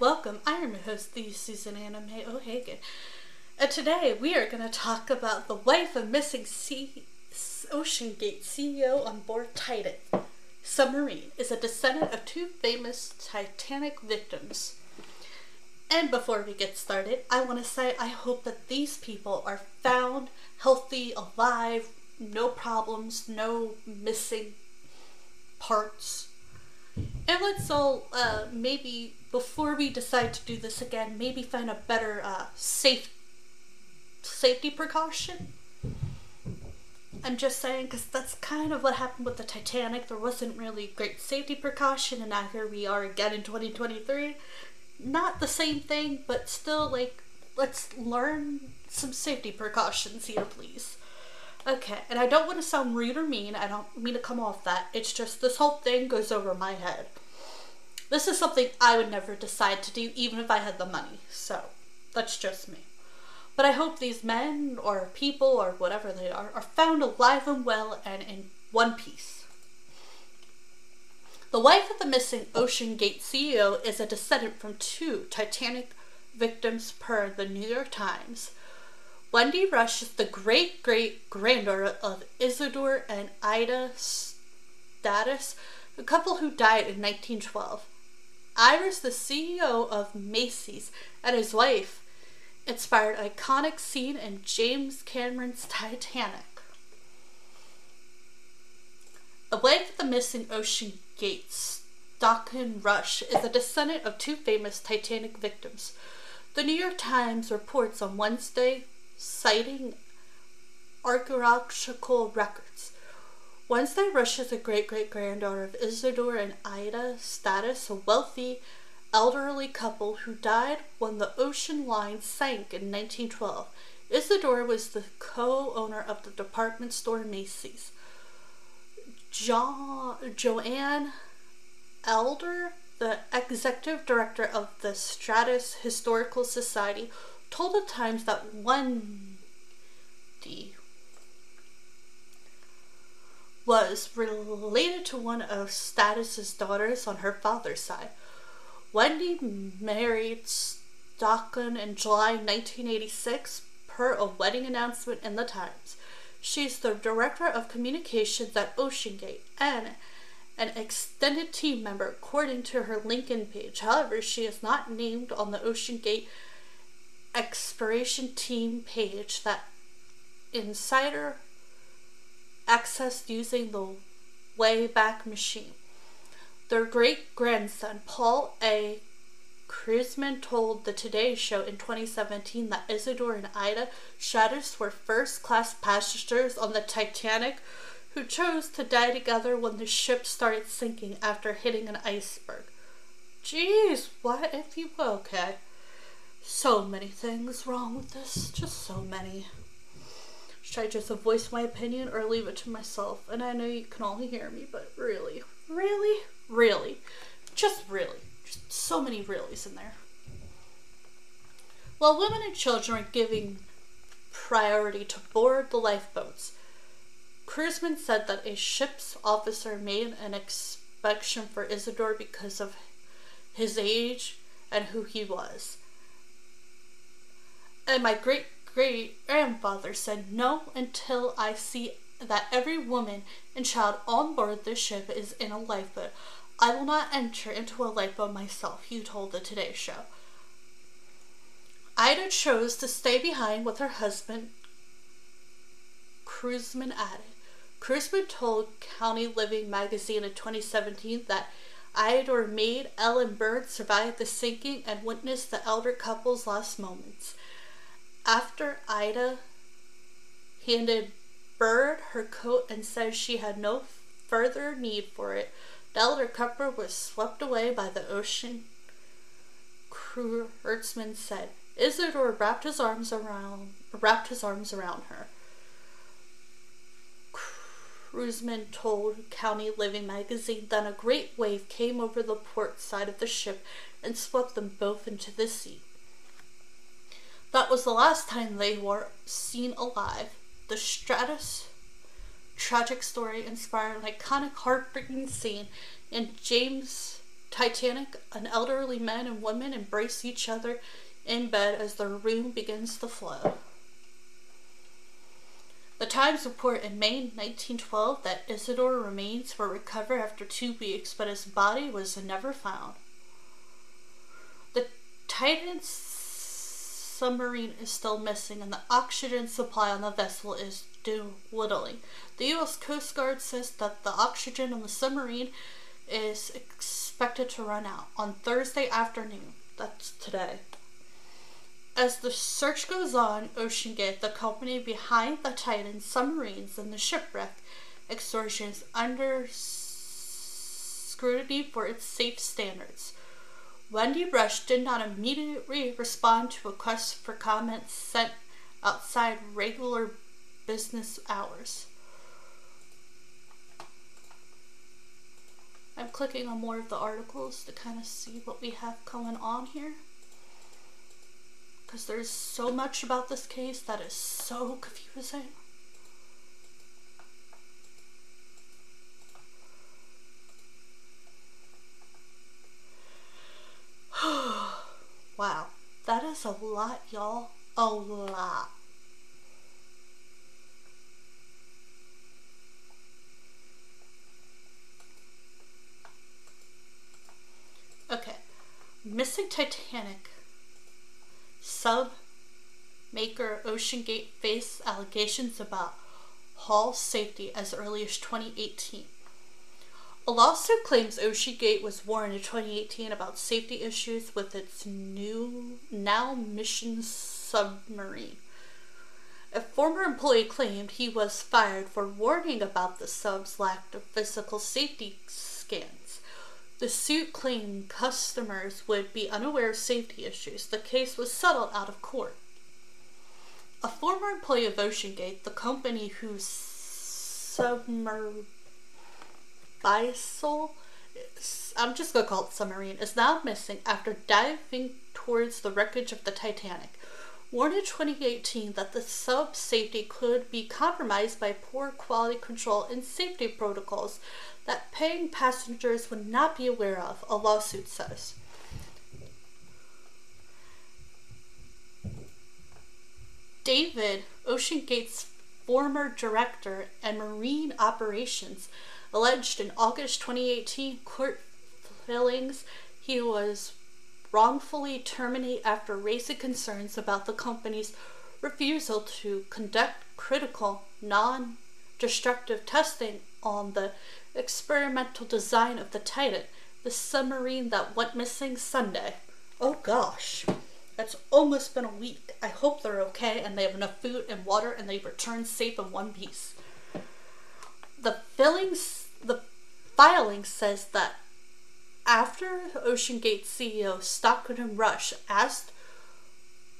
welcome. I am your host, the Susan Anna May O'Hagan. And today we are going to talk about the wife of missing sea, Ocean Gate CEO on board Titan. Submarine is a descendant of two famous Titanic victims. And before we get started, I want to say I hope that these people are found healthy, alive, no problems, no missing parts. And let's all uh, maybe before we decide to do this again, maybe find a better uh, safe safety precaution. I'm just saying because that's kind of what happened with the Titanic. There wasn't really great safety precaution, and now here we are again in 2023. Not the same thing, but still, like, let's learn some safety precautions here, please. Okay, and I don't want to sound rude or mean. I don't mean to come off that. It's just this whole thing goes over my head. This is something I would never decide to do, even if I had the money. So, that's just me. But I hope these men or people or whatever they are are found alive and well and in one piece. The wife of the missing Ocean Gate CEO is a descendant from two Titanic victims per the New York Times. Wendy Rush is the great great granddaughter of Isidor and Ida Straus, a couple who died in 1912. Iris, the CEO of Macy's, and his wife inspired iconic scene in James Cameron's Titanic. A wife of the missing ocean gates, Stockton Rush, is a descendant of two famous Titanic victims. The New York Times reports on Wednesday citing archaeological records. Wednesday Rush is a great great granddaughter of Isidor and Ida Straus, a wealthy elderly couple who died when the Ocean Line sank in 1912. Isidor was the co owner of the department store Macy's. Jo- Joanne Adler, the executive director of the Straus Historical Society, told the Times that Wendy was related to one of Straus's daughters on her father's side. Wendy married Stockton in July 1986 per a wedding announcement in the Times. She's the director of communications at OceanGate and an extended team member according to her LinkedIn page. However, she is not named on the OceanGate expiration team page that insider accessed using the Wayback Machine. Their great grandson, Paul A. Kurzman, told the Today Show in 2017 that Isidor and Ida Straus were first class passengers on the Titanic who chose to die together when the ship started sinking after hitting an iceberg. Jeez, what if you okay? So many things wrong with this. Just so many. Should I just voice my opinion or leave it to myself? And I know you can only hear me, but really, really, really, just really, just so many reallys in there. While women and children are giving priority to board the lifeboats, Kurzman said that a ship's officer made an inspection for Isidor because of his age and who he was. And my great great grandfather said, No, until I see that every woman and child on board this ship is in a lifeboat. I will not enter into a lifeboat myself, he told the Today Show. Ida chose to stay behind with her husband, Kurzman added. Kurzman told Country Living magazine in 2017 that Ida's maid Ellen Bird survived the sinking and witnessed the elder couple's last moments. After Ida handed Bird her coat and said she had no further need for it, the elder couple was swept away by the ocean. Kurzman said. Isidor wrapped his arms around wrapped his arms around her. Kurzman told Country Living magazine that a great wave came over the port side of the ship and swept them both into the sea. That was the last time they were seen alive. The Straus tragic story inspired an iconic heartbreaking scene in James Titanic, an elderly man and woman embrace each other in bed as the room begins to flow. The Times report in May 1912 that Isidor remains were recovered after two weeks, but his body was never found. The Titan submarine is still missing, and the oxygen supply on the vessel is dwindling. The U.S. Coast Guard says that the oxygen on the submarine is expected to run out on Thursday afternoon. That's today. As the search goes on, OceanGate, the company behind the Titan submarines and the shipwreck extortion, is under scrutiny for its safe standards. Wendy Rush did not immediately respond to requests for comments sent outside regular business hours. I'm clicking on more of the articles to kind of see what we have going on here because there's so much about this case that is so confusing. That is a lot, y'all. A lot. Okay, Missing Titanic sub maker OceanGate faced allegations about hull safety as early as 2018. A lawsuit claims OceanGate was warned in 2018 about safety issues with its new now mission submarine. A former employee claimed he was fired for warning about the sub's lack of physical safety scans. The suit claimed customers would be unaware of safety issues. The case was settled out of court. A former employee of OceanGate, the company whose submersible, I'm just to call it submarine, is now missing after diving towards the wreckage of the Titanic. Warned in 2018 that the sub safety could be compromised by poor quality control and safety protocols that paying passengers would not be aware of, a lawsuit says. David, OceanGate's former director and marine operations, alleged in August 2018 court filings he was wrongfully terminated after raising concerns about the company's refusal to conduct critical, non destructive testing on the experimental design of the Titan, the submarine that went missing Sunday. Oh gosh, it's almost been a week. I hope they're okay and they have enough food and water and they return safe in one piece. The fillings, the filing says that after OceanGate CEO Stockton Rush asked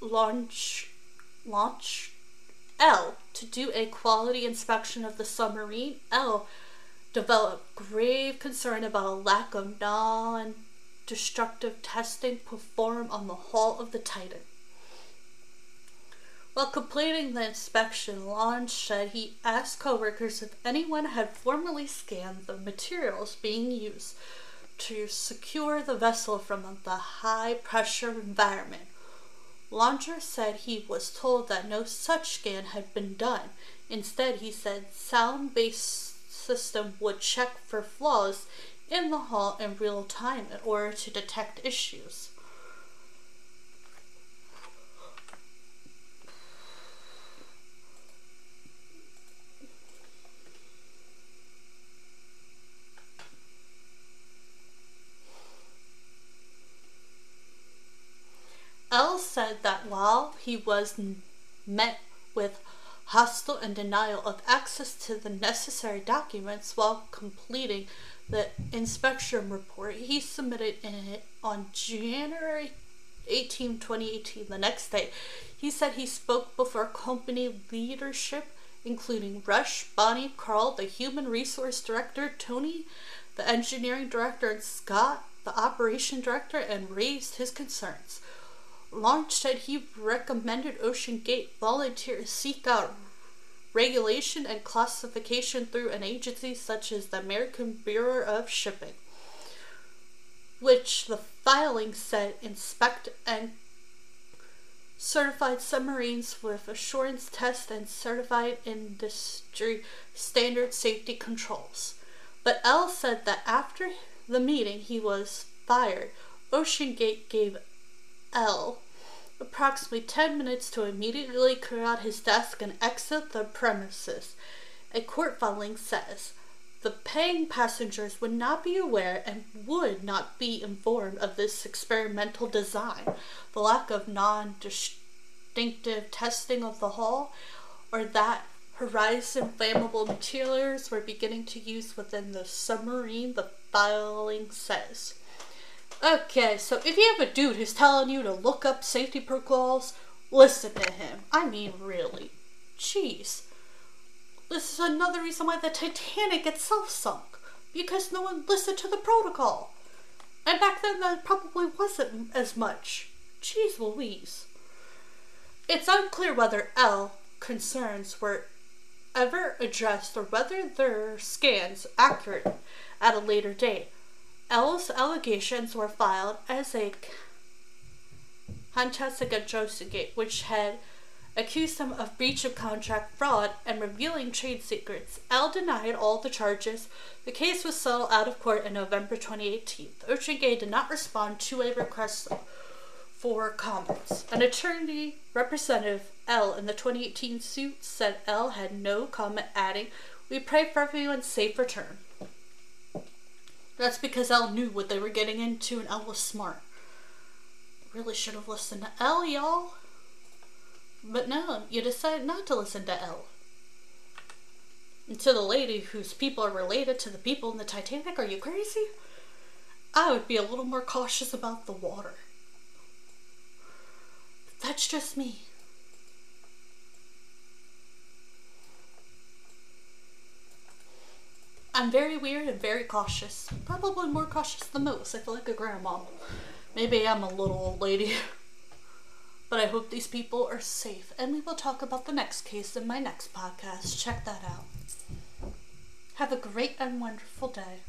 launch launch L to do a quality inspection of the submarine, L developed grave concern about a lack of non destructive testing performed on the hull of the Titan. While completing the inspection, Launch said he asked coworkers if anyone had formally scanned the materials being used to secure the vessel from the high pressure environment. Launcher said he was told that no such scan had been done. Instead, he said sound based system would check for flaws in the hull in real time in order to detect issues. L said that while he was met with hostile and denial of access to the necessary documents while completing the inspection report he submitted it on January 18, 2018, the next day. He said he spoke before company leadership, including Rush, Bonnie, Carl, the human resource director, Tony, the engineering director, and Scott, the operation director, and raised his concerns. Launch said he recommended OceanGate volunteers seek out regulation and classification through an agency such as the American Bureau of Shipping. which the filing said inspect and certified submarines with assurance tests and certified industry standard safety controls. But L said that after the meeting he was fired. OceanGate gave L approximately 10 minutes to immediately clear out his desk and exit the premises. A court filing says the paying passengers would not be aware and would not be informed of this experimental design, the lack of non distinctive testing of the hull, or that horizon flammable materials were beginning to use within the submarine, the filing says. Okay, so if you have a dude who's telling you to look up safety protocols, listen to him. I mean, really. Jeez. This is another reason why the Titanic itself sunk. Because no one listened to the protocol. And back then, that probably wasn't as much. Jeez Louise. It's unclear whether L concerns were ever addressed or whether their scans accurate at a later date. L's allegations were filed as a contest against which had accused him of breach of contract fraud and revealing trade secrets. L denied all the charges. The case was settled out of court in November 2018. OceanGate did not respond to a request for comments. An attorney representative L in the 2018 suit said L had no comment, adding, We pray for everyone's safe return. That's because L knew what they were getting into and L was smart. Really should have listened to L, y'all. But no, you decided not to listen to L. And to the lady whose people are related to the people in the Titanic, are you crazy? I would be a little more cautious about the water. That's just me. I'm very weird and very cautious. Probably more cautious than most. I feel like a grandma. Maybe I'm a little old lady. But I hope these people are safe. And we will talk about the next case in my next podcast. Check that out. Have a great and wonderful day.